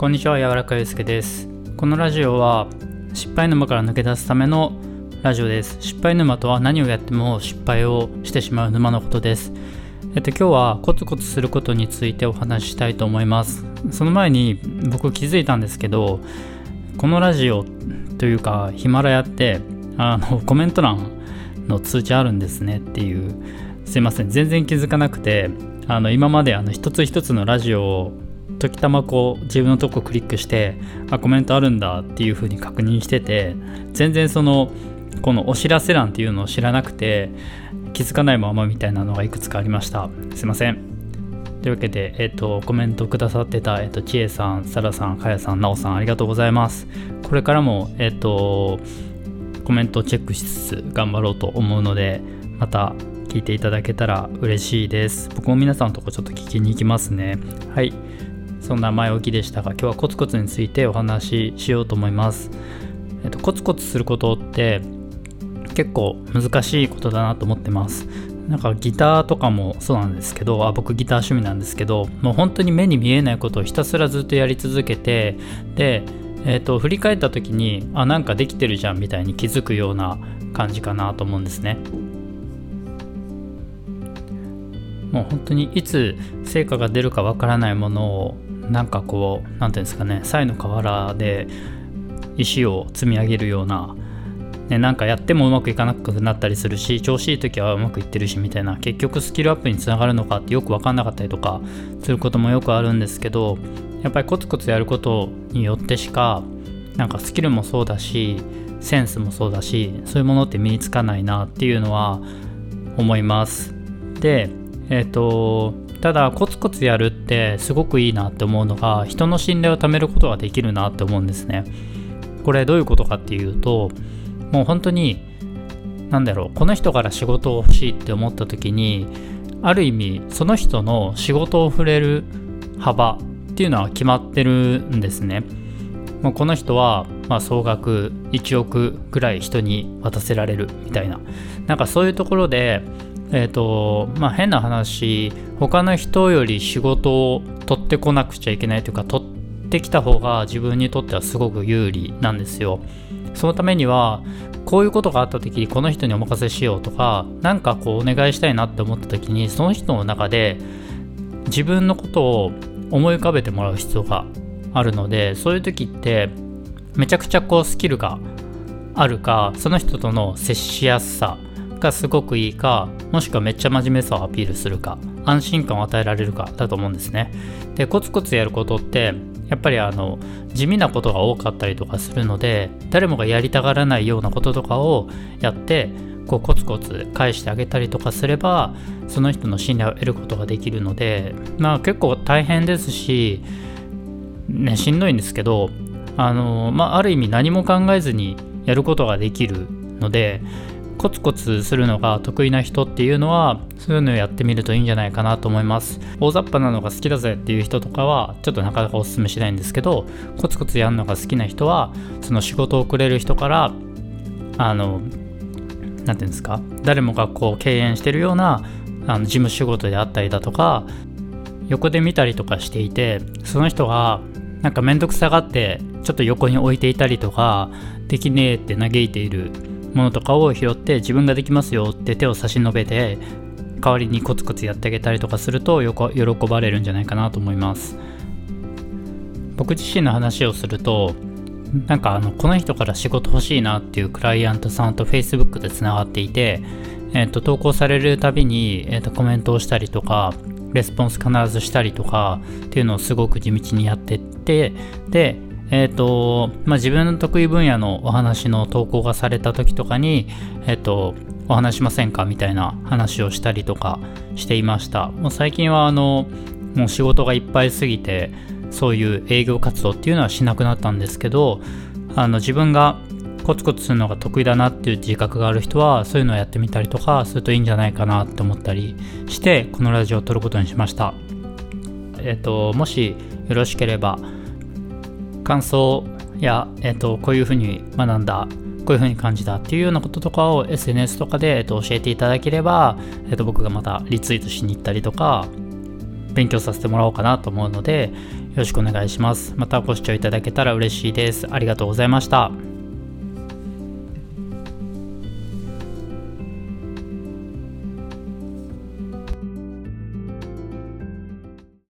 こんにちは、柔らかゆうすけです。このラジオは失敗沼から抜け出すためのラジオです。失敗沼とは何をやっても失敗をしてしまう沼のことです。えっと、今日はコツコツすることについてお話ししたいと思います。その前に僕気づいたんですけど、このラジオというかヒマラヤってあのコメント欄の通知あるんですねっていうすいません全然気づかなくてあの今まであの一つ一つのラジオを時たまこう自分のとこクリックしてあコメントあるんだっていう風に確認してて全然そのこのお知らせ欄っていうのを知らなくて気づかないままみたいなのがいくつかありましたすいませんというわけで、えっ、ー、と、コメントくださってた、えっ、ー、と、ちえさん、さらさん、かやさん、なおさん、ありがとうございます。これからも、えっ、ー、と、コメントをチェックしつつ頑張ろうと思うので、また聞いていただけたら嬉しいです。僕も皆さんのとこちょっと聞きに行きますね。はい。そんな前置きでしたが今日はコツコツについてお話ししようと思います、えっと、コツコツすることって結構難しいことだなと思ってます。なんかギターとかもそうなんですけどあ僕ギター趣味なんですけどもう本当に目に見えないことをひたすらずっとやり続けてでえーと、振り返った時にあなんかできてるじゃんみたいに気づくような感じかなと思うんですね。もう本当にいつ成果が出るかわからないものをなんかこう何て言うんですかねサイの河原で石を積み上げるような、ね、なんかやってもうまくいかなくなったりするし調子いい時はうまくいってるしみたいな結局スキルアップにつながるのかってよく分かんなかったりとかすることもよくあるんですけどやっぱりコツコツやることによってしかなんかスキルもそうだしセンスもそうだしそういうものって身につかないなっていうのは思います。でえっ、ー、とただコツコツやるってすごくいいなって思うのが人の信頼を貯めることができるなって思うんですね。これどういうことかっていうともう本当に何だろうこの人から仕事を欲しいって思った時にある意味その人の仕事を触れる幅っていうのは決まってるんですね。もうこの人はま総額1億ぐらい人に渡せられるみたいな。なんかそういうところでえ、ー、とまあ変な話他の人より仕事を取ってこなくちゃいけないというか取ってきた方が自分にとってはすごく有利なんですよ。そのためにはこういうことがあった時にこの人にお任せしようとか何かこうお願いしたいなって思った時にその人の中で自分のことを思い浮かべてもらう必要があるのでそういう時ってめちゃくちゃこうスキルがあるかその人との接しやすさがすごくいいかもしくはめっちゃ真面目さをアピールするか安心感を与えられるかだと思うんですね。でコツコツやることってやっぱりあの地味なことが多かったりとかするので誰もがやりたがらないようなこととかをやってこうコツコツ返してあげたりとかすればその人の信頼を得ることができるのでまあ結構大変ですしねしんどいんですけどあのまあある意味何も考えずにやることができるのでコツコツするのが得意な人っていうのはそういうのをやってみるといいんじゃないかなと思います。大雑把なのが好きだぜっていう人とかはちょっとなかなかおすすめしないんですけどコツコツやるのが好きな人はその仕事をくれる人からあの何て言うんですか？誰もがこう敬遠してるようなあの事務仕事であったりだとか横で見たりとかしていてその人がなんかめんどくさがってちょっと横に置いていたりとかできねえって嘆いているものとかを拾って自分ができますよって手を差し伸べて代わりにコツコツやってあげたりとかすると喜ばれるんじゃないかなと思います。僕自身の話をするとなんかあのこの人から仕事欲しいなっていうクライアントさんと Facebook でつながっていて、えー、と投稿されるたびに、えー、とコメントをしたりとかレスポンス必ずしたりとかっていうのをすごく地道にやってってでえっ、ー、と、まあ、自分の得意分野のお話の投稿がされた時とかに、えっ、ー、と、お話しませんかみたいな話をしたりとかしていました。もう最近はあの、もう仕事がいっぱいすぎて、そういう営業活動っていうのはしなくなったんですけど、あの自分がコツコツするのが得意だなっていう自覚がある人はそういうのをやってみたりとかするといいんじゃないかなって思ったりしてこのラジオを撮ることにしました。えっ、ー、と、もしよろしければ感想や、えっと、こういうふうに学んだこういうふうに感じたっていうようなこととかを SNS とかで、えっと、教えていただければ、えっと、僕がまたリツイートしに行ったりとか勉強させてもらおうかなと思うのでよろしくお願いします。またご視聴いただけたら嬉しいです。ありがとうございました。